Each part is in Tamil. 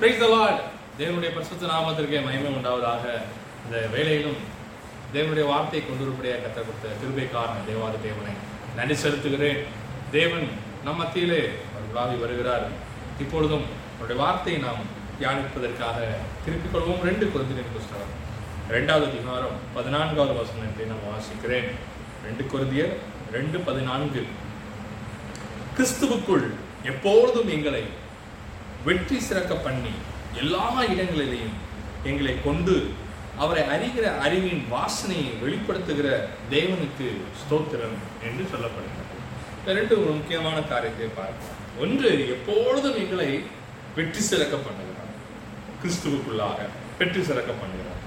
பிரைஸ் த லார்ட் தேவனுடைய பரிசுத்த நாமத்திற்கே மகிமை உண்டாவதாக இந்த வேலையிலும் தேவனுடைய வார்த்தையை கொண்டு வரும்படியாக கற்றுக் கொடுத்த திருபைக்காரன் தேவாதி தேவனை நன்றி செலுத்துகிறேன். தேவன் நம் மத்தியிலே ஒரு வருகிறார். இப்பொழுதும் அவருடைய வார்த்தையை நாம் தியானிப்பதற்காக திருப்பிக் கொள்வோம். ரெண்டு குழந்தைகளின் புஸ்தகம். ரெண்டாவது அதிகாரம் பதினான்காவது வசனத்தை நான் வாசிக்கிறேன். ரெண்டு குருந்தியர் ரெண்டு பதினான்கு. கிறிஸ்துவுக்குள் எப்பொழுதும் எங்களை வெற்றி சிறக்க பண்ணி எல்லா இடங்களிலேயும் எங்களை கொண்டு அவரை அறிகிற அறிவின் வாசனையை வெளிப்படுத்துகிற தேவனுக்கு ஸ்தோத்திரம் என்று சொல்லப்படுகிறது. ரெண்டு ஒரு முக்கியமான காரியத்தை பார்க்கலாம் ஒன்று எப்பொழுதும் எங்களை வெற்றி சிறக்க பண்ணுகிறார். கிறிஸ்துவுக்குள்ளாக வெற்றி சிறக்க பண்ணுகிறார்.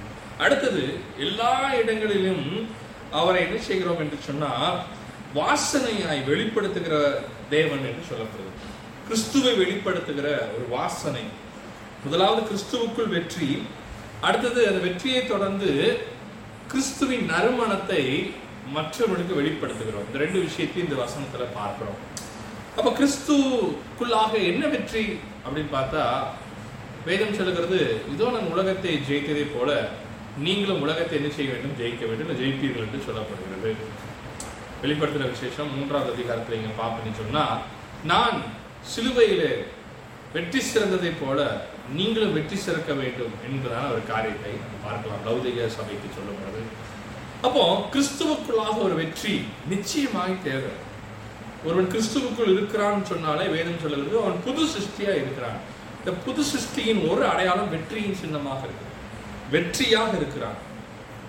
அடுத்தது எல்லா இடங்களிலும் அவரை என்ன செய்கிறோம் என்று சொன்னால் வாசனையாய் வெளிப்படுத்துகிற தேவன் என்று சொல்லப்படுகிறது. கிறிஸ்துவை வெளிப்படுத்துகிற ஒரு வாசனை. முதலாவது கிறிஸ்துவுக்குள் வெற்றி. அடுத்தது அந்த வெற்றியை தொடர்ந்து கிறிஸ்துவின் நறுமணத்தை மற்றவர்களுக்கு வெளிப்படுத்துகிறோம். இந்த ரெண்டு விஷயத்தையும் இந்த வசனத்துல பார்க்கிறோம். அப்ப கிறிஸ்துக்குள்ளாக என்ன வெற்றி அப்படின்னு பார்த்தா வேதம் சொல்லுகிறது இதோ நான் உலகத்தை ஜெயித்ததை போல நீங்களும் உலகத்தை என்ன செய்ய வேண்டும்? ஜெயிக்க வேண்டும் ஜெயிப்பீர்கள் என்று சொல்லப்படுகிறது. வெளிப்படுத்துகிற விசேஷம் மூன்றாவது அதிகாரத்தில் இங்க பார்ப்பேன்னு சொன்னா நான் சிலுவையிலே வெற்றி சிறந்ததைப் போல நீங்களும் வெற்றி சிறக்க வேண்டும் என்பதான ஒரு காரியத்தை பார்க்கலாம். லௌதிக சபைக்கு சொல்லப்படுது அப்போ கிறிஸ்துவுக்குள்ளாக ஒரு வெற்றி நிச்சயமாய் தேவை. ஒருவன் கிறிஸ்துவுக்குள் இருக்கிறான்னு சொன்னாலே வேதம் சொல்லுகிறது அவன் புது சிருஷ்டியா இருக்கிறான். இந்த புது சிருஷ்டியின் ஒரு அடையாளம் வெற்றியின் சின்னமாக இருக்கு. வெற்றியாக இருக்கிறான்.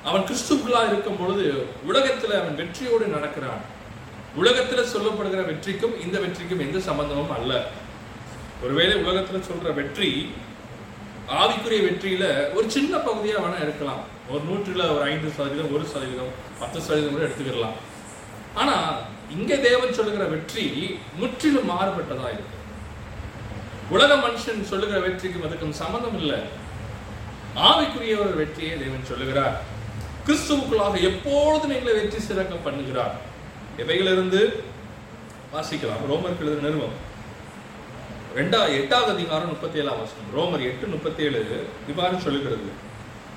அவன் கிறிஸ்துக்குள்ளா இருக்கும் பொழுது உலகத்துல அவன் வெற்றியோடு நடக்கிறான். உலகத்துல சொல்லப்படுகிற வெற்றிக்கும் இந்த வெற்றிக்கும் எந்த சம்பந்தமும் அல்ல. ஒருவேளை உலகத்துல சொல்ற வெற்றி ஆவிக்குரிய வெற்றியில ஒரு சின்ன பகுதியா வேணா இருக்கலாம் ஒரு நூற்றில் ஒரு ஐந்து சதவீதம் ஒரு சதவீதம் பத்து சதவீதம் கூட எடுத்துக்கலாம் ஆனா இங்க தேவன் சொல்லுகிற வெற்றி முற்றிலும் மாறுபட்டதா இருக்கு. உலக மனுஷன் சொல்லுகிற வெற்றிக்கும் அதுக்கும் சம்பந்தம் இல்லை. ஆவிக்குரிய ஒரு வெற்றியை தேவன் சொல்லுகிறார். கிறிஸ்துவுக்குள்ளாக எப்பொழுதும் நீங்களை வெற்றி சிறக்க பண்ணுகிறார். எவைகளிலிருந்து வாசிக்கலாம். ரோமருக்கு எழுதின நிறுவம் ரெண்டா எட்டாவது அதிகாரம் முப்பத்தி ஏழாம் வசனம். ரோமர் எட்டு முப்பத்தி ஏழு இவ்வாறு சொல்லுகிறது.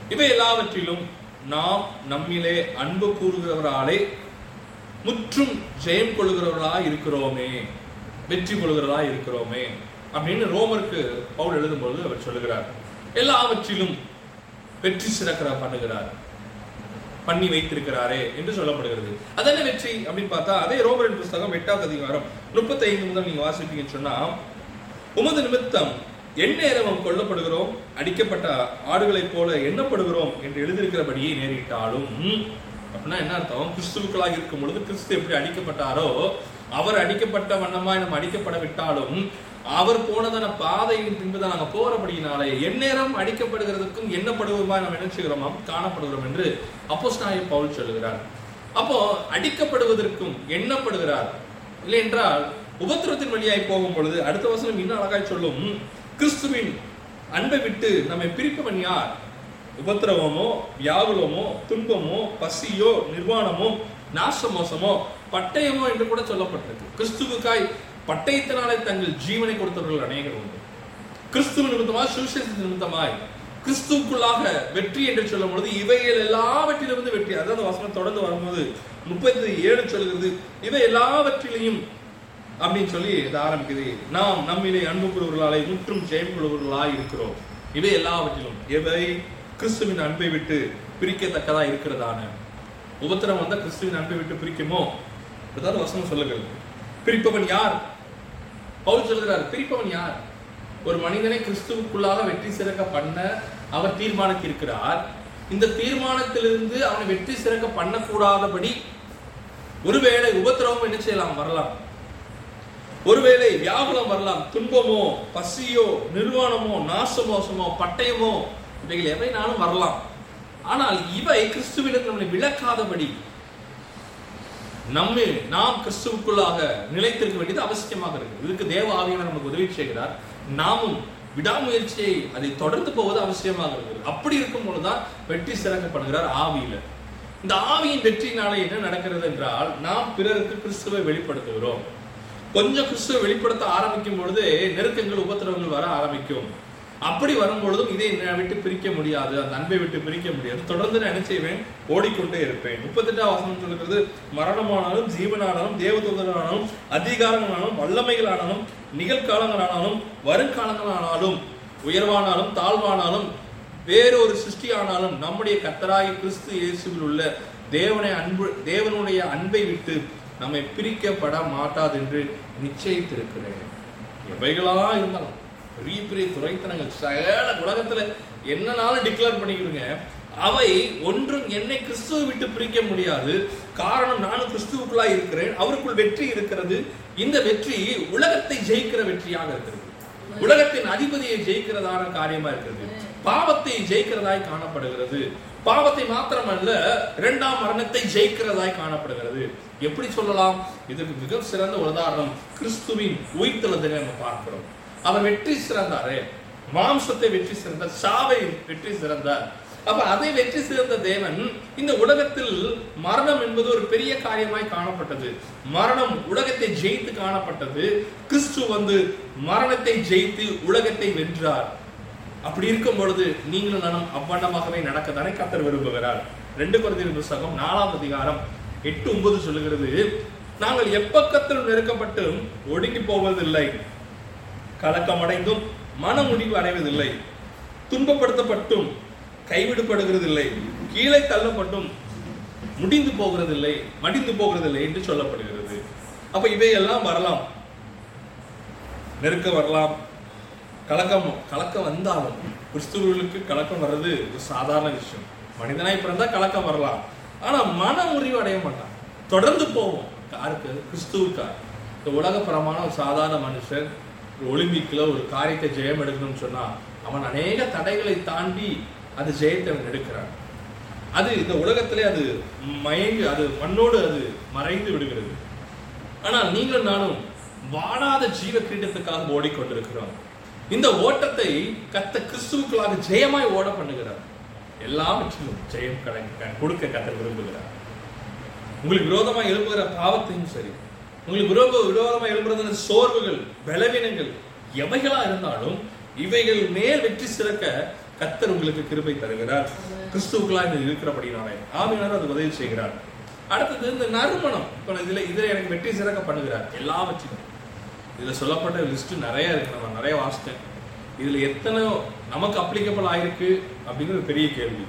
இவை எல்லாவற்றிலும் நாம் நம்மிலே அன்பு கூறுகிறவராலே முற்றும் ஜெயம் கொள்கிறவர்களா இருக்கிறோமே. வெற்றி கொள்கிறதா இருக்கிறோமே. அப்படின்னு ரோமருக்கு பவுல் எழுதும்போது அவர் சொல்லுகிறார். எல்லாவற்றிலும் வெற்றி சிறக்கிற பண்ணுகிறார். பண்ணி வைத்திருக்கிறாரே என்று சொல்லப்படுகிறது. அதென்ன வெற்றி அப்படின்னு பார்த்தா அதே ரோமரின் புஸ்தகம் எட்டாவது அதிகாரம் முப்பத்தி ஐந்து முதல் நீங்க வாசிப்பீங்கன்னு சொன்னா உமது நிமித்தம் எந்நேரமும் கொல்லப்படுகிறோம் அடிக்கப்பட்ட ஆடுகளைப் போல எண்ணப்படுகிறோம் என்று எழுதியிருக்கிறபடியே நேரிட்டாலும் அப்படின்னா என்ன அர்த்தம்? கிறிஸ்துவுக்களாக இருக்கும் பொழுது கிறிஸ்து எப்படி அடிக்கப்பட்டாரோ அவர் அடிக்கப்பட்ட வண்ணமாய் நம்ம அடிக்கப்பட விட்டாலும் அவர் போனதான பாதையின் பின்புதான் நாங்கள் போறபடியினாலே எந்நேரம் அடிக்கப்படுகிறதுக்கும் எண்ணப்படுவதுமாய் நாம் என்ன காணப்படுகிறோம் என்று அப்போஸ் பவுல் சொல்லுகிறார். அப்போ அடிக்கப்படுவதற்கும் எண்ணப்படுகிறார். இல்லை என்றால் உபத்திரத்தின் வழியாய் போகும் பொழுது அடுத்த வசனம் இன்னும் அழகாய் சொல்லும். கிறிஸ்துவின் அன்பை விட்டு நம்மை பிரிப்பவன் யார்? உபத்திரவமோ வியாகுலமோ துன்பமோ பசியோ நிர்வாணமோ நாசமோசமோ பட்டயமோ என்று கூட சொல்லப்பட்டிருக்கு. கிறிஸ்துவுக்காய் பட்டயத்தினாலே தங்கள் ஜீவனை கொடுத்தவர்கள் அநேகர் உண்டு. கிறிஸ்துவ நிமித்தமாய் சுவிசேஷ நிமித்தமாய் கிறிஸ்துவுக்குள்ளாக வெற்றி என்று சொல்லும் பொழுது இவைகள் எல்லாவற்றிலிருந்து வெற்றி. அதாவது வசனம் தொடர்ந்து வரும்போது முப்பத்தி ஏழு சொல்கிறது இவை எல்லாவற்றிலையும் அப்படின்னு சொல்லி இதை ஆரம்பிக்குது. நாம் நம்மிலே அன்பு கூறுவர்களாலே முற்றும் ஜெயம் கொள்வர்களாய் இருக்கிறோம். இவை எல்லாவற்றிலும் எவை கிறிஸ்துவின் அன்பை விட்டு பிரிக்கத்தக்கதா இருக்கிறதான. உபத்திரம் வந்தால் கிறிஸ்துவின் அன்பை விட்டு பிரிக்குமோ? ஏதாவது வசனம் சொல்லுங்கள் பிரிப்பவன் யார்? பவுல் சொல்கிறார் பிரிப்பவன் யார்? ஒரு மனிதனை கிறிஸ்துவுக்குள்ளாக வெற்றி சிறக்க பண்ண அவர் தீர்மானித்திருக்கிறார். இந்த தீர்மானத்திலிருந்து அவனை வெற்றி சிறக்க பண்ணக்கூடாதபடி ஒருவேளை உபத்திரவம் என்ன செய்யலாம்? வரலாம். ஒருவேளை வியாபாரம் வரலாம். துன்பமோ பசியோ நிர்வாணமோ நாசமோசமோ பட்டயமோ இவைகள் எவைனாலும் வரலாம். ஆனால் இவை கிறிஸ்துவிடம் நம்மளை விளக்காதபடி நம்மை நாம் கிறிஸ்துவுக்குள்ளாக நிலைத்திருக்க வேண்டியது அவசியமாக இருக்கு இதுக்கு தேவ ஆவியானவர் நமக்கு உதவி செய்கிறார். நாமும் விடாமுயற்சியை அதை தொடர்ந்து போவது அவசியமாக இருக்குது. அப்படி இருக்கும் பொழுதுதான் வெற்றி சிறக்கப்படுகிறார் ஆவியில. இந்த ஆவியின் வெற்றினால என்ன நடக்கிறது என்றால் நாம் பிறருக்கு கிறிஸ்துவை வெளிப்படுத்துகிறோம். கொஞ்சம் கிறிஸ்துவை வெளிப்படுத்த ஆரம்பிக்கும் பொழுது நெருக்கங்கள் உபத்திரவங்கள் வர ஆரம்பிக்கும். அப்படி வரும்பொழுதும் இதை நான் விட்டு பிரிக்க முடியாது அந்த அன்பை விட்டு பிரிக்க முடியாது. தொடர்ந்து நான் என்ன செய்வேன்? ஓடிக்கொண்டே இருப்பேன். முப்பத்தெட்டாம் வசனம் சொல்லுகிறது மரணமானாலும் ஜீவனானாலும் தேவதூதனானாலும் அதிகாரங்களானாலும் வல்லமைகளானாலும் நிகழ்காலங்களானாலும் வருங்காலங்களானாலும் உயர்வானாலும் தாழ்வானாலும் வேறொரு சிருஷ்டியானாலும் நம்முடைய கத்தராகி கிறிஸ்து இயேசுவில் உள்ள தேவனை அன்பு தேவனுடைய அன்பை விட்டு நம்மை பிரிக்கப்பட மாட்டாது என்று நிச்சயித்திருக்கிறேன். எவைகளா இருந்தாலும் பெரிய பெரிய துறைத்தனங்கள் சகல உலகத்துல என்னனாலும் டிக்ளேர் பண்ணிக்கிடுங்க. அவை ஒன்றும் என்னை கிறிஸ்துவை விட்டு பிரிக்க முடியாது. காரணம் நானும் கிறிஸ்துவுக்குள்ளா இருக்கிறேன். அவருக்குள் வெற்றி இருக்கிறது. இந்த வெற்றி உலகத்தை ஜெயிக்கிற வெற்றியாக இருக்கிறது. உலகத்தின் அதிபதியை ஜெயிக்கிறதான காரியமா இருக்கிறது. பாவத்தை ஜெயிக்கிறதாய் காணப்படுகிறது. பாவத்தை மாத்திரமல்ல இரண்டாம் மரணத்தை ஜெயிக்கிறதாய் காணப்படுகிறது. எப்படி சொல்லலாம்? இதற்கு மிக சிறந்த உதாரணம் கிறிஸ்துவின் உயிர்த்தெழுதலை நம்ம பார்க்கிறோம். அவர் வெற்றி சிறந்தாரே. மாம்சத்தை வெற்றி சிறந்தார் சாவை வெற்றி சிறந்தார். அப்ப அதை வெற்றி சிறந்த தேவன் இந்த உலகத்தில் மரணம் என்பது ஒரு பெரிய காரியமாய் காணப்பட்டது. மரணம் உலகத்தை ஜெயித்து காணப்பட்டது. கிறிஸ்து வந்து மரணத்தை ஜெயித்து உலகத்தை வென்றார். அப்படி இருக்கும் பொழுது நீங்களும் நானும் அவ்வண்ணமாகவே நடக்கத்தானே கத்தர் விரும்புகிறார். ரெண்டு குறைந்த புஸ்தகம் நாலாம் அதிகாரம் எட்டு ஒன்பது சொல்லுகிறது நாங்கள் எப்பக்கத்திலும் நெருக்கப்பட்டும் ஒடுங்கி போவதில்லை. கலக்கமடைந்தும் மன முடிவு அடைவதில்லை. துன்பப்படுத்தப்பட்டும் கைவிடப்படுகிறதில்லை. கீழே தள்ளப்பட்டும் முடிந்து போகிறதில்லை மடிந்து போகிறதில்லை என்று சொல்லப்படுகிறது. அப்ப இவையெல்லாம் வரலாம். நெருக்க வரலாம். கலக்கம் கலக்கம் வந்தாலும் கிறிஸ்துவர்களுக்கு கலக்கம் வர்றது ஒரு சாதாரண விஷயம். மனிதனாய் பிறந்தா கலக்கம் வரலாம். ஆனா மன முறிவு அடைய மாட்டான். தொடர்ந்து போவோம். யாருக்கு? கிறிஸ்துவுக்கார் இந்த உலகப்புறமான ஒரு சாதாரண மனுஷன் ஒரு ஒலிம்பிக்கில் ஒரு காரியத்தை ஜெயம் எடுக்கணும்னு சொன்னால் அவன் அநேக தடைகளை தாண்டி அது ஜெயத்தை அவன் எடுக்கிறான். அது இந்த உலகத்திலே அது மயங்கி அது மண்ணோடு அது மறைந்து விடுகிறது. ஆனால் நீங்களும் நானும் வாடாத ஜீவ கிரீடத்துக்காக ஓடிக்கொண்டிருக்கிறோம். இந்த ஓட்டத்தை கத்த கிறிஸ்துவுக்களாக ஜெயமாய் ஓட பண்ணுகிறார். எல்லாவற்றிலும் ஜெயம் கடை கொடுக்க கத்த விரும்புகிறார். உங்களுக்கு விரோதமாக எழுப்புகிற பாவத்தையும் சரி உங்களுக்கு விரோத விரோதமாக எழுப்புறது சோர்வுகள் பலவீனங்கள் எவைகளா இருந்தாலும் இவைகள் மேல் வெற்றி சிறக்க கத்தர் உங்களுக்கு கிருபை தருகிறார். கிறிஸ்துவுக்குள்ளா இது இருக்கிறபடினாலே. ஆமியார் அது உதவி செய்கிறார். அடுத்தது இந்த நறுமணம். இப்ப இதுல இதுல எனக்கு வெற்றி சிறக்க பண்ணுகிறார். எல்லாவற்றிலும். இதுல சொல்லப்பட்ட லிஸ்ட் நிறைய இருக்கு. நம்ம நிறைய வாசித்தேன். இதுல எத்தனை நமக்கு அப்ளிகபிள் ஆயிருக்கு அப்படிங்கிற பெரிய கேள்வி.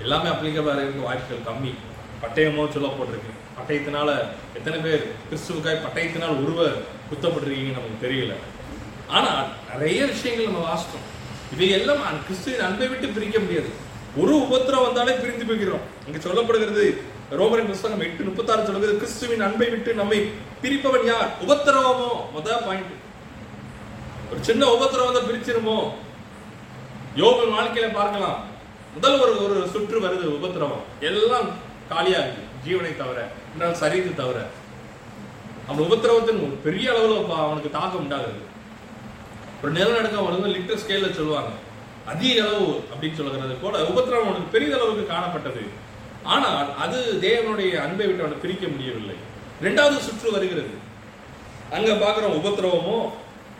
எல்லாமே அப்ளிகபிள் ஆகிருக்க வாய்ப்புகள் கம்மி. பட்டயமோ சொல்ல போட்டிருக்கு பட்டயத்தினால எத்தனை பேர் கிறிஸ்துவுக்காய் பட்டயத்தினால் உருவ குத்தப்பட்டிருக்கீங்க நமக்கு தெரியல. ஆனா நிறைய விஷயங்கள் நம்ம வாசித்தோம். இவையெல்லாம் கிறிஸ்துவின் அன்பை விட்டு பிரிக்க முடியாது. ஒரு உபத்திரம் வந்தாலே பிரிந்து போகிறோம். இங்க சொல்லப்படுகிறது ரோமரின் புஸ்தகம் எட்டு முப்பத்தாறு சொல்லுகிறது கிறிஸ்துவின் அன்பை விட்டு நம்மை பிரிப்பவன் யார்? உபத்திரவமோ? முத பாயிண்ட் ஒரு சின்ன உபத்திரம் வந்தால் பிரிச்சிருமோ? யோகன் வாழ்க்கையில பார்க்கலாம். முதல் ஒரு ஒரு சுற்று வருது உபத்திரவம். எல்லாம் காலியா இருக்கு ஜீவனை தவிர என்றால் சரீரத்தை தவிர அவன் உபத்திரவத்தின் ஒரு பெரிய அளவில் அவனுக்கு தாக்கம் உண்டாகுது. ஒரு நிலநடுக்கம் வந்து லிட்டர் ஸ்கேல்ல சொல்லுவாங்க. அதிக அளவு அப்படின்னு சொல்லுகிறது போல உபத்திரவம் அவனுக்கு பெரிய அளவுக்கு காணப்பட்டது. ஆனால் அது தேவனுடைய அன்பை விட்டு அவனை பிரிக்க முடியவில்லை. இரண்டாவது சுற்று வருகிறது. அங்க பாக்குறோம் உபத்திரவமோ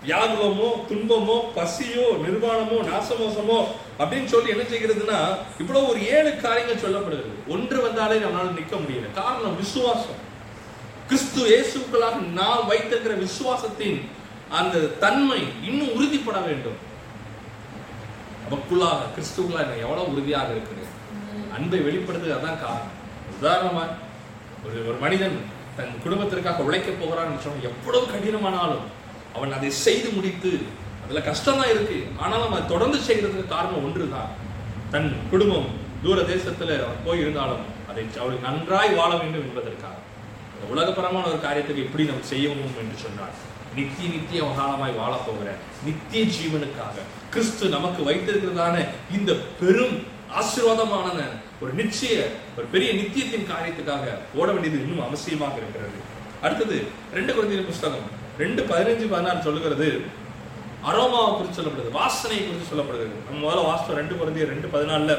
வியாகுலமோ துன்பமோ பசியோ நிர்வாணமோ நாசமோசமோ அப்படின்னு சொல்லி என்ன செய்கிறதுனா இவ்வளவு ஒரு ஏழு காரியங்கள் சொல்லப்படுகிறது. ஒன்று வந்தாலே நம்மளால நிற்க முடியல. காரணம் விசுவாசம். கிறிஸ்து இயேசுக்களாக நாம் வைத்திருக்கிற விசுவாசத்தின் அந்த தன்மை இன்னும் உறுதிப்பட வேண்டும். நமக்குள்ளாக கிறிஸ்துக்குள்ளாக நான் எவ்வளவு உறுதியாக இருக்கிறேன்? அன்பை வெளிப்படுத்துறது அதான் காரணம். உதாரணமா ஒரு ஒரு மனிதன் தன் குடும்பத்திற்காக உழைக்க போகிறான்னு சொன்னால் எவ்வளவு கடினமானாலும் அவன் அதை செய்து முடித்து அதில் கஷ்டம் தான் இருக்கு. ஆனாலும் அதை தொடர்ந்து செய்கிறதுக்கு காரணம் ஒன்று தான் தன் குடும்பம் தூர தேசத்துல அவன் போய் இருந்தாலும் அதை அவளுக்கு நன்றாய் வாழ வேண்டும் என்பதற்காக. உலகபரமான ஒரு காரியத்துக்கு எப்படி நாம் செய்யவும் என்று சொன்னார் நித்திய நித்திய அவகாலமாய் வாழப் போகிற நித்திய ஜீவனுக்காக கிறிஸ்து நமக்கு வைத்திருக்கிறதான இந்த பெரும் ஆசீர்வாதமான ஒரு நிச்சய ஒரு பெரிய நித்தியத்தின் காரியத்துக்காக ஓட வேண்டியது இன்னும் அவசியமாக இருக்கிறது. அடுத்தது ரெண்டு குழந்தைகள் புஸ்தகம். ரெண்டு பதினஞ்சு பதினாறு சொல்லுகிறது. அரோமாவை குறித்து சொல்லப்படுது வாசனையை குறித்து சொல்லப்படுகிறது. நம்ம முதல்ல வாஸ்தவம் ரெண்டு குழந்தைய ரெண்டு பதினாலில்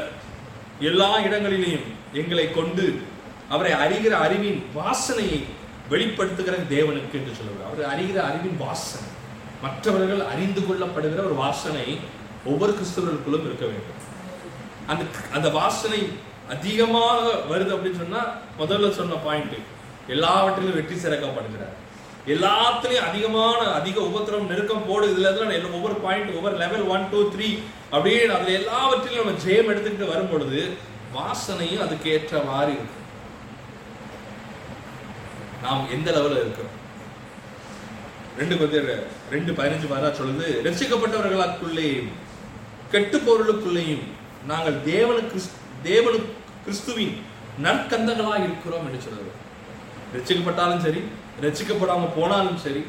எல்லா இடங்களிலேயும் எங்களை கொண்டு அவரை அறிகிற அறிவின் வாசனையை வெளிப்படுத்துகிற தேவனுக்கு என்று சொல்லுவார் அவர் அறிகிற அறிவின் வாசனை. மற்றவர்கள் அறிந்து கொள்ளப்படுகிற ஒரு வாசனை ஒவ்வொரு கிறிஸ்தவர்களுக்குள்ளும் இருக்க வேண்டும். அந்த அந்த வாசனை அதிகமாக வருது அப்படின்னு சொன்னா முதல்ல சொன்ன பாயிண்ட் எல்லாவற்றிலும் வெற்றி சிறக்கப்படுகிறார். எல்லாத்துலயும் அதிகமான அதிக உபத்திரம் நெருக்கம் போடு இதுல எல்லாம் எல்லா- ஒவ்வொரு பாயிண்ட் ஒவ்வொரு லெவல் ஒன் டூ த்ரீ அப்படியே அதுல எல்லாவற்றிலும் நம்ம ஜெயம் எடுத்துக்கிட்டு வரும் பொழுது வாசனையும் அதுக்கு ஏற்ற மாதிரி இருக்கும். நாம் எந்த லெவல்ல இருக்கிறோம்? ரெண்டு பத்தி ரெண்டு பதினஞ்சு மாதா சொல்லுது ரட்சிக்கப்பட்டவர்களுக்குள்ளேயும் கெட்டு பொருளுக்குள்ளேயும் நாங்கள் தேவனு கிறிஸ்து தேவனு கிறிஸ்துவின் நற்கந்தங்களா இருக்கிறோம் என்று சொல்லுவோம் ரட்சிக்கப்பட்டாலும் சரி ரசிக்கப்படாமல் போனாலும் சரி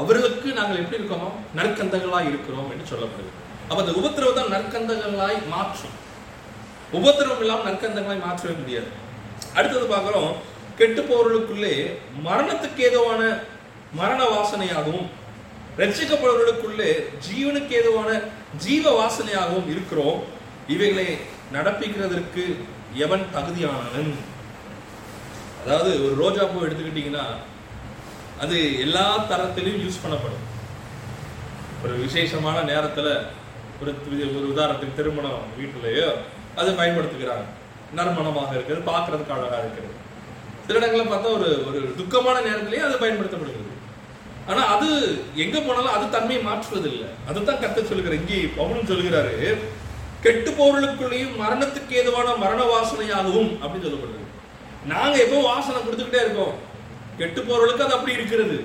அவர்களுக்கு நாங்கள் எப்படி இருக்கோமோ நற்கந்தங்களா இருக்கிறோம் என்று சொல்லப்படுது. அப்ப அந்த உபத்திரவம் தான் நற்கந்தங்களாய் மாற்றும். உபத்திரவம் இல்லாமல் நற்கந்தங்களாய் மாற்றவே முடியாது. அடுத்தது பார்க்குறோம் கெட்டு போறவர்களுக்குள்ளே மரணத்துக்கு ஏதுவான மரண வாசனையாகவும் ரட்சிக்கப்படுவர்களுக்குள்ளே ஜீவனுக்கு ஏதுவான ஜீவ வாசனையாகவும் இருக்கிறோம். இவைகளை நடப்பிக்கிறதற்கு எவன் தகுதியானவன்? அதாவது ஒரு ரோஜா பூ எடுத்துக்கிட்டிங்கன்னா அது எல்லா தரத்திலையும் யூஸ் பண்ணப்படும். ஒரு விசேஷமான நேரத்தில் ஒரு ஒரு உதாரணத்துக்கு திருமணம் வீட்டிலேயோ அதை பயன்படுத்துகிறாங்க நறுமணமாக இருக்கிறது பார்க்கறதுக்கு அழகாக இருக்கிறது. சில இடங்களில் பார்த்தா ஒரு ஒரு துக்கமான நேரத்திலேயே அது பயன்படுத்தப்படுகிறது. ஆனால் அது எங்கே போனாலும் அது தன்மையை மாற்றுவதில்லை. அதுதான் கத்த சொல்கிற இங்கே பவுனும் சொல்லுகிறாரு கெட்டு பொருளுக்குள்ளேயும் மரணத்துக்கு ஏதுவான மரண வாசனையாகவும் அப்படின்னு சொல்லப்படுது நாங்க எப்போ வாசனை கொடுத்துக்கிட்டே இருக்கோம். கெட்டு போறவர்களுக்கு அது அப்படி இருக்கிறது.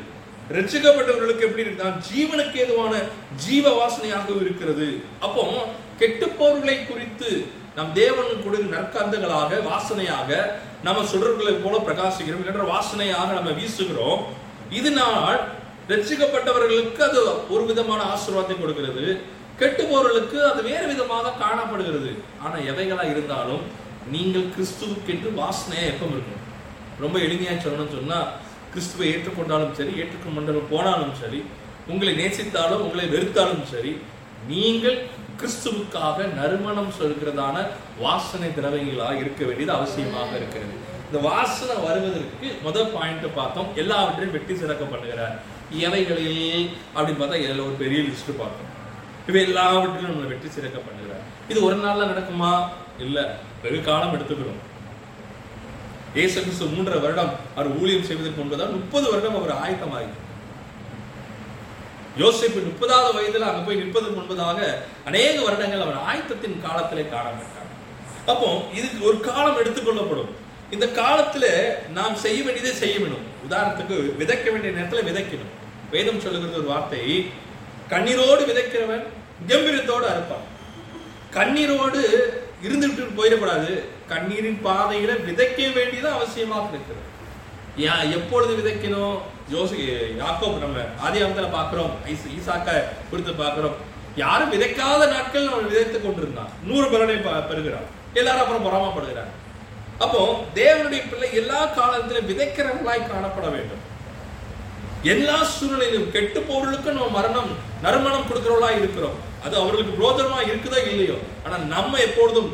ரட்சிக்கப்பட்டவர்களுக்கு எப்படி இருக்கு? நான் ஜீவனுக்கு ஏதுவான ஜீவ வாசனையாகவும் இருக்கிறது. அப்போ கெட்டு போர்களை குறித்து நம் தேவன் கொடுக்க நற்கந்தங்களாக வாசனையாக நம்ம சுடர்களை போல பிரகாசிக்கிறோம். என்ற வாசனையாக நம்ம வீசுகிறோம். இதனால் ரட்சிக்கப்பட்டவர்களுக்கு அது ஒரு விதமான ஆசீர்வாதத்தை கொடுக்கிறது. கெட்டு போர்களுக்கு அது வேறு விதமாக காணப்படுகிறது. ஆனா எவைகளா இருந்தாலும் நீங்கள் கிறிஸ்துவுக்கென்று வாசனையாக எப்ப இருக்கணும்? ரொம்ப எளிமையாக சொல்லணும்னு சொன்னால் கிறிஸ்துவை ஏற்றுக்கொண்டாலும் சரி ஏற்றுக்கொண்டாலும் போனாலும் சரி உங்களை நேசித்தாலும் உங்களை வெறுத்தாலும் சரி நீங்கள் கிறிஸ்துவுக்காக நறுமணம் சொல்கிறதான வாசனை திரவங்களாக இருக்க வேண்டியது அவசியமாக இருக்கிறது. இந்த வாசனை வருவதற்கு முதல் பாயிண்ட் பார்த்தோம். எல்லாவற்றையும் வெட்டி சிறக்க பண்ணுகிறார். எவைகளில்? அப்படின்னு பார்த்தா இதில் ஒரு பெரிய லிஸ்ட் பார்த்தோம். இவை எல்லாவற்றிலும் நம்மளை வெற்றி சிறக்க பண்ணுகிறார். இது ஒரு நாளில் நடக்குமா? இல்ல வெகு காலம் எடுத்துக்கிறோம் இயேசு கிறிஸ்து மூன்றரை வருடம் அவர் ஊழியம் செய்வதற்கு முன்பதால் முப்பது வருடம் அவர் ஆயத்தமாகி. யோசிப்பு முப்பதாவது வயதுல அங்க போய் நிற்பதற்கு முன்பதாக அநேக வருடங்கள் அவர் ஆயத்தத்தின் காலத்திலே காணப்பட்டார் அப்போ இதுக்கு ஒரு காலம் எடுத்துக்கொள்ளப்படும் இந்த காலத்துல நாம் செய்ய வேண்டியதை செய்ய வேணும். உதாரணத்துக்கு விதைக்க வேண்டிய நேரத்துல விதைக்கணும். வேதம் சொல்லுகிறது ஒரு வார்த்தை கண்ணீரோடு விதைக்கிறவன் கம்பீரத்தோடு அறுப்பான். கண்ணீரோடு இருந்துட்டு போயிடக்கூடாது. கண்ணீரின் பாதையில விதைக்க வேண்டியது அவசியமாக இருக்கிறது. ஏன் எப்பொழுது விதைக்கணும்? ஜோசி யாக்கோப் நம்ம அவத்தில் பாக்குறோம் ஐஸ்- ஈசாக்க குறித்து பார்க்குறோம். யாரும் விதைக்காத நாட்கள் அவன் விதைத்து கொண்டிருந்தான். நூறு பலனை ப- பெறுகிறான். எல்லாரும் அப்புறம் பொறாமப்படுகிறான் அப்போ தேவனுடைய பிள்ளை எல்லா காலத்திலும் விதைக்கிறவர்களாய் காணப்பட வேண்டும். எல்லா சூழ்நிலையிலும் கெட்டு போறவர்களுக்கு நம்ம மரணம் நறுமணம் கொடுக்கிறவர்களாய் இருக்கிறோம். அது அவர்களுக்கு பிரோதனமா இருக்குதா இல்லையோ? ஆனா நம்ம எப்பொழுதும்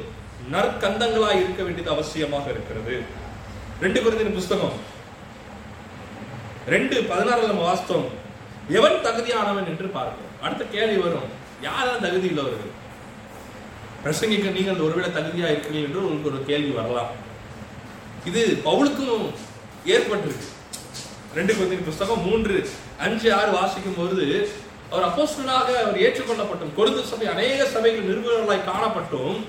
நற்கந்தங்களா இருக்க வேண்டியது அவசியமாக இருக்கிறது. ரெண்டு குருந்தின் புஸ்தகம். ரெண்டு பதினாறுல நம்ம வாஸ்தவம் எவன் தகுதியானவன் என்று பார்ப்போம். அடுத்த கேள்வி வரும். யாரெல்லாம் தகுதி உள்ளவர்கள் பிரசங்கிக்க நீங்கள் ஒருவேளை தகுதியா இருக்கிறீர்கள் என்று உங்களுக்கு ஒரு கேள்வி வரலாம். இது பவுலுக்கும் ஏற்பட்டிருக்கு. ரெண்டு குழந்தை புஸ்தகம் மூன்று அஞ்சு ஆறு வாசிக்கும் பொழுது அவர் அப்போஸ்தலனாக அவர் ஏற்றுக்கொள்ளப்பட்டும். கொழுந்து சபை அநேக சபைகள் நிறுவனர்களாய் காணப்பட்டும்.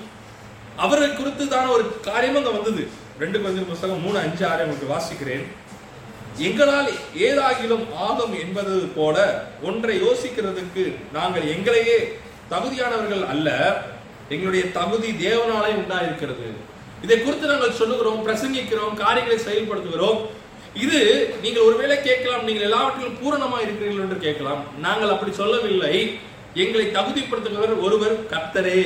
அவரை குறித்து தான ஒரு காரியம் அங்க வந்தது. ரெண்டு கொஞ்சம் புஸ்தகம் மூணு அஞ்சு ஆறு உங்களுக்கு வாசிக்கிறேன். எங்களால் ஏதாகிலும் ஆகும் என்பது போல ஒன்றை யோசிக்கிறதுக்கு நாங்கள் எங்களையே தகுதியானவர்கள் அல்ல. எங்களுடைய தகுதி தேவனாலே உண்டாயிருக்கிறது. இதை குறித்து நாங்கள் சொல்லுகிறோம் பிரசங்கிக்கிறோம் காரியங்களை செயல்படுத்துகிறோம். இது நீங்கள் ஒருவேளை கேட்கலாம் நீங்கள் எல்லாவற்றிலும் பூரணமாக இருக்கிறீர்கள் என்று கேட்கலாம். நாங்கள் அப்படி சொல்லவில்லை. எங்களை தகுதிப்படுத்துகிறவர் ஒருவர் கர்த்தரே.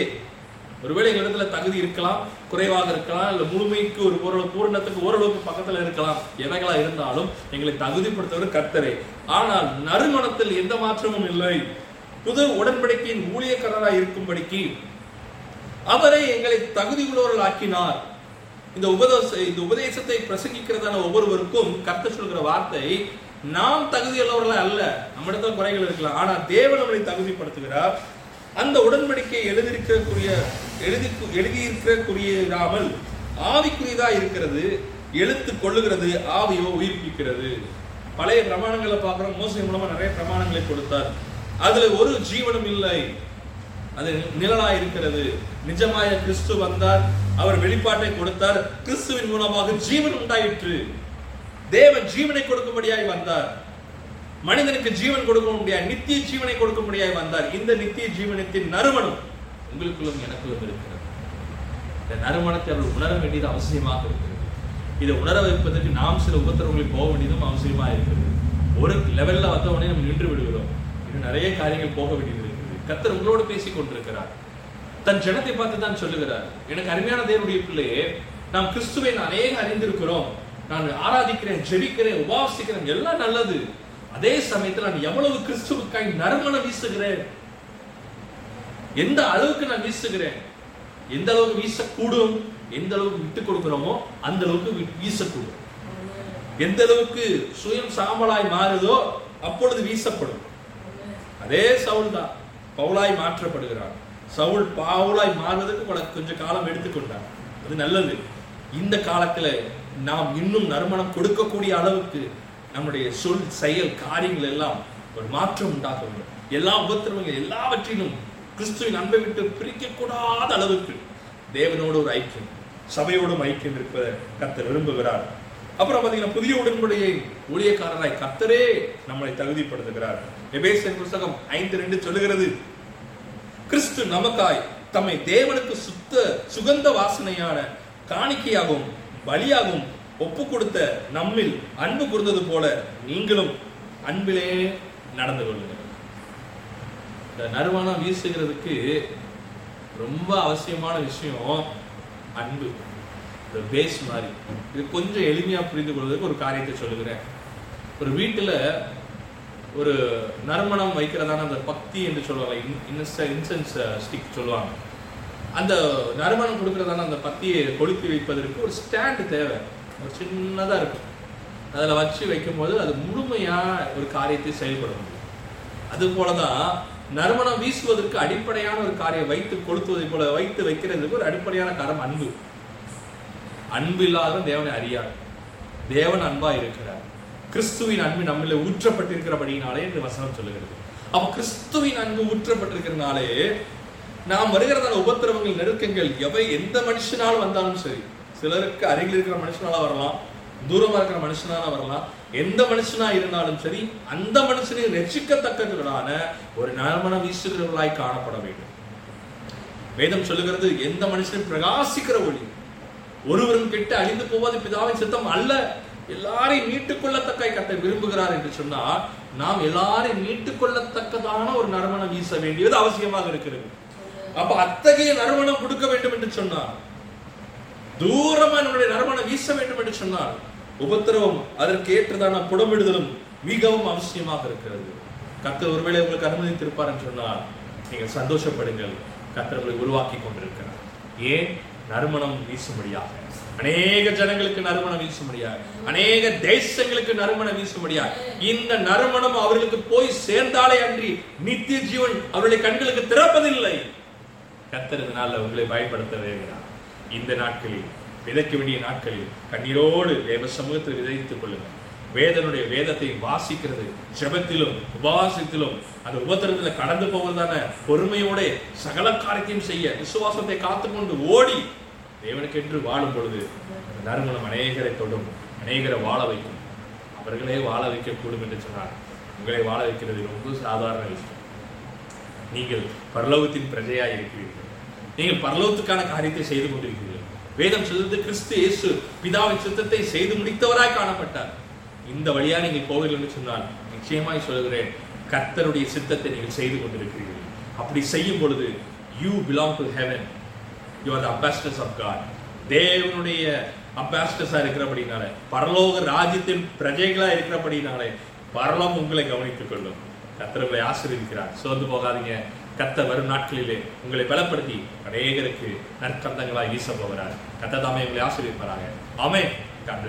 ஒருவேளை எங்களிடத்துல தகுதி இருக்கலாம் குறைவாக இருக்கலாம் இல்லை முழுமைக்கு ஒரு பொருள் பூரணத்துக்கு ஓரளவுக்கு பக்கத்தில் இருக்கலாம். எவைகளா இருந்தாலும் எங்களை தகுதிப்படுத்துவது கர்த்தரே. ஆனால் நறுமணத்தில் எந்த மாற்றமும் இல்லை. புது உடன்படிக்கையின் ஊழியக்காரராக இருக்கும்படிக்கு அவரை எங்களை தகுதி உள்ளவர்கள் ஆக்கினார் இந்த உபதேச இந்த உபதேசத்தை பிரசங்கிக்கிறதான ஒவ்வொருவருக்கும் கருத்து சொல்கிற வார்த்தை நாம் தகுதி உள்ளவர்களா அல்ல நம்மிடத்துல குறைகள் இருக்கலாம் ஆனா தேவன் நம்மளை தகுதிப்படுத்துகிறார். அந்த உடன்படிக்கை எழுதியிருக்கக்கூடிய எழுதி எழுதியிருக்கக்கூடியதாமல் ஆவிக்குரியதா இருக்கிறது எழுத்து கொள்ளுகிறது ஆவியோ உயிர்ப்பிக்கிறது. பழைய பிரமாணங்களை பார்க்குறோம் மோசடி மூலமா நிறைய பிரமாணங்களை கொடுத்தார். அதுல ஒரு ஜீவனம் இல்லை. அது நிழலா இருக்கிறது நிஜமாய கிறிஸ்து வந்தார். அவர் வெளிப்பாட்டை கொடுத்தார். கிறிஸ்துவின் மூலமாக ஜீவன் உண்டாயிற்று. தேவன் ஜீவனை கொடுக்கும்படியாய் வந்தார். மனிதனுக்கு ஜீவன் கொடுக்க முடியாது நித்திய ஜீவனை கொடுக்க முடியாது வந்தார். இந்த நித்திய ஜீவனத்தின் நறுமணம் உங்களுக்குள்ளும் எனக்குள்ளும் இருக்கிறது. இந்த நறுமணத்தை அவர்கள் உணர வேண்டியது அவசியமாக இருக்கிறது. இதை உணர வைப்பதற்கு நாம் சில உபத்திரவங்களுக்கு போக வேண்டியதும் அவசியமாக இருக்கிறது ஒரு லெவலில் வந்த உடனே நம்ம நின்று விடுகிறோம். இன்னும் நிறைய காரியங்கள் போக வேண்டியது கத்தர் உங்களோடு பேசிக் கொண்டிருக்கிறார் தன் ஜனத்தை பார்த்து தான் சொல்லுகிறார். எனக்கு அருமையான தேவனுடைய பிள்ளையே நாம் கிறிஸ்துவை அநேக அறிந்திருக்கிறோம். நான் ஆராதிக்கிறேன் ஜெபிக்கிறேன் உபாசிக்கிறேன் எல்லாம் நல்லது. அதே சமயத்தில் நான் எவ்வளவு கிறிஸ்துவுக்காய் நறுமணம் வீசுகிறேன்? எந்த அளவுக்கு நான் வீசுகிறேன்? எந்த அளவுக்கு வீசக்கூடும்? எந்த அளவுக்கு விட்டு கொடுக்கிறோமோ அந்த அளவுக்கு வி- வீசக்கூடும். எந்த அளவுக்கு சுயம் சாம்பலாய் மாறுதோ அப்பொழுது வீசப்படும். அதே சவுல் தான். பவுலாய் மாற்றப்படுகிறான் சவுல் பவுலாய் மாறுவதற்கு கொஞ்சம் காலம் எடுத்துக்கொண்டார். அது நல்லது. இந்த காலத்துல நாம் இன்னும் நறுமணம் கொடுக்கக்கூடிய அளவுக்கு நம்முடைய சொல் செயல் காரியங்கள் எல்லாம் ஒரு மாற்றம் உண்டாக வேண்டும். எல்லா உபத்திரவங்கள் எல்லாவற்றிலும் கிறிஸ்துவின் அன்பை விட்டு பிரிக்கக்கூடாத அளவுக்கு தேவனோடு ஒரு ஐக்கியம் சபையோடும் ஐக்கியம் இருப்பதை கர்த்தர் விரும்புகிறார். அப்புறம் பாத்தீங்கன்னா புதிய உடன்படியை ஊழியக்காரராய் கத்தரே நம்மளை தகுதிப்படுத்துகிறார். எபேசன் புஸ்தகம் ஐந்து ரெண்டு சொல்லுகிறது கிறிஸ்து நமக்காய் தம்மை தேவனுக்கு சுத்த சுகந்த வாசனையான காணிக்கையாகவும் பலியாகவும் ஒப்பு கொடுத்த நம்மில் அன்பு கூர்ந்தது போல நீங்களும் அன்பிலே நடந்து கொள்ளுங்கள். இந்த நறுமணம் வீசுகிறதுக்கு ரொம்ப அவசியமான விஷயம் அன்பு. இந்த பேஸ் மாதிரி. இது கொஞ்சம் எளிமையாக புரிந்து கொள்வதற்கு ஒரு காரியத்தை சொல்லுகிறேன். ஒரு வீட்டில் ஒரு நறுமணம் வைக்கிறதான அந்த பக்தி என்று சொல்லுவாங்க இன்சென்ஸ் ஸ்டிக் சொல்லுவாங்க. அந்த நறுமணம் கொடுக்கறதான அந்த பத்தியை கொளுத்தி வைப்பதற்கு ஒரு ஸ்டாண்டு தேவை. ஒரு சின்னதாக இருக்கும். அதில் வச்சு வைக்கும்போது அது முழுமையாக ஒரு காரியத்தை செயல்பட முடியும் அது போலதான் நறுமணம் வீசுவதற்கு அடிப்படையான ஒரு காரியம் வைத்து கொளுத்துவதை போல வைத்து வைக்கிறதுக்கு ஒரு அடிப்படையான காரம் அன்பு. அன்பு இல்லாத தேவனை அறியாது தேவன் அன்பா இருக்கிறார். கிறிஸ்துவின் அன்பு நம்மள ஊற்றப்பட்டிருக்கிறபடினாலே என்று வசனம் சொல்லுகிறது. அப்ப கிறிஸ்துவின் அன்பு ஊற்றப்பட்டிருக்கிறனாலே நாம் வருகிறதான உபத்திரவங்கள் நெருக்கங்கள் எவை எந்த மனுஷனால் வந்தாலும் சரி சிலருக்கு அருகில் இருக்கிற மனுஷனால வரலாம் தூரமா இருக்கிற மனுஷனால வரலாம் எந்த மனுஷனா இருந்தாலும் சரி அந்த மனுஷனை ரட்சிக்கத்தக்கவர்களான ஒரு நலமன வீசுகிறவர்களாய் காணப்பட வேண்டும். வேதம் சொல்லுகிறது எந்த மனுஷனும் பிரகாசிக்கிற ஒளி ஒருவரும் கெட்டு அழிந்து போவது பிதாவின் சித்தம் அல்ல. எல்லாரையும் மீட்டுக் கொள்ளத்தக்க கட்ட விரும்புகிறார் என்று சொன்னால் நாம் எல்லாரையும் மீட்டுக் கொள்ளத்தக்கதான ஒரு நறுமணம் வீச வேண்டியது அவசியமாக இருக்கிறது. அப்ப அத்தகைய நறுமணம் கொடுக்க வேண்டும் என்று சொன்னார் தூரமா நம்முடைய நறுமணம் வீச வேண்டும் என்று சொன்னால் உபத்திரவம் அதற்கு ஏற்றதான புடமிடுதலும் மிகவும் அவசியமாக இருக்கிறது. கர்த்தர் ஒருவேளை உங்களுக்கு அனுமதித்திருப்பார் என்று சொன்னால் நீங்கள் சந்தோஷப்படுங்கள். கத்தர் உங்களை உருவாக்கி கொண்டிருக்கிறார். ஏன்? நறுமணம் வீசும்படியாக. அநேக ஜனங்களுக்கு நறுமணம் வீசும்படியாக. அநேக தேசங்களுக்கு நறுமணம் வீசும்படியாக. இந்த நறுமணம் அவர்களுக்கு போய் சேர்ந்தாலே அன்றி நித்திய ஜீவன் அவருடைய கண்களுக்கு திறப்பதில்லை. கர்த்தர் உங்களை பயப்படுத்த வருகிறார் இந்த நாட்களில் விதைக்க வேண்டிய நாட்களில் கண்ணீரோடு தேவ சமூகத்தில் விதைத்துக் கொள்ளுங்கள். வேதனுடைய வேதத்தை வாசிக்கிறது. ஜபத்திலும் உபவாசத்திலும் அந்த உபத்திரத்தில் கடந்து போவதான பொறுமையோட சகல காரியத்தையும் செய்ய விசுவாசத்தை காத்துக்கொண்டு ஓடி தேவனுக்கென்று வாழும் பொழுது அந்த நறுமணம் அநேகரை தொடும் அநேகரை வாழ வைக்கும். அவர்களே வாழ வைக்கக்கூடும் என்று சொன்னார். உங்களை வாழ வைக்கிறது ரொம்ப சாதாரண விஷயம். நீங்கள் பரலோகத்தின் பிரஜையாக இருக்கிறீர்கள். நீங்கள் பரலோகத்துக்கான காரியத்தை செய்து கொண்டிருக்கிறீர்கள். வேதம் சொல்வது கிறிஸ்து இயேசு பிதாவின் சித்தத்தை செய்து முடித்தவராய் காணப்பட்டார். இந்த வழியாக நீங்கள் போவீர்கள் என்று சொன்னால் நிச்சயமாய் சொல்கிறேன் கர்த்தருடைய சித்தத்தை நீங்கள் செய்து கொண்டிருக்கிறீர்கள். அப்படி செய்யும் பொழுது you belong to heaven you are the ambassadors of God தேவனுடைய அம்பாஸ்டர்ஸாக இருக்கிறபடினால பரலோக ராஜ்யத்தின் பிரஜைகளாக இருக்கிறபடினாலே பரலம் உங்களை கவனித்துக் கொள்ளும். கத்தர் உங்களை ஆசீர்வதிக்கிறார். சோர்ந்து போகாதீங்க. கர்த்தர் வரும் நாட்களிலே உங்களை பலப்படுத்தி அநேகருக்கு நற்கந்தங்களாய் வீச போகிறார். கத்த தாமே உங்களை ஆசீர்வதிப்பாராக. ஆமே God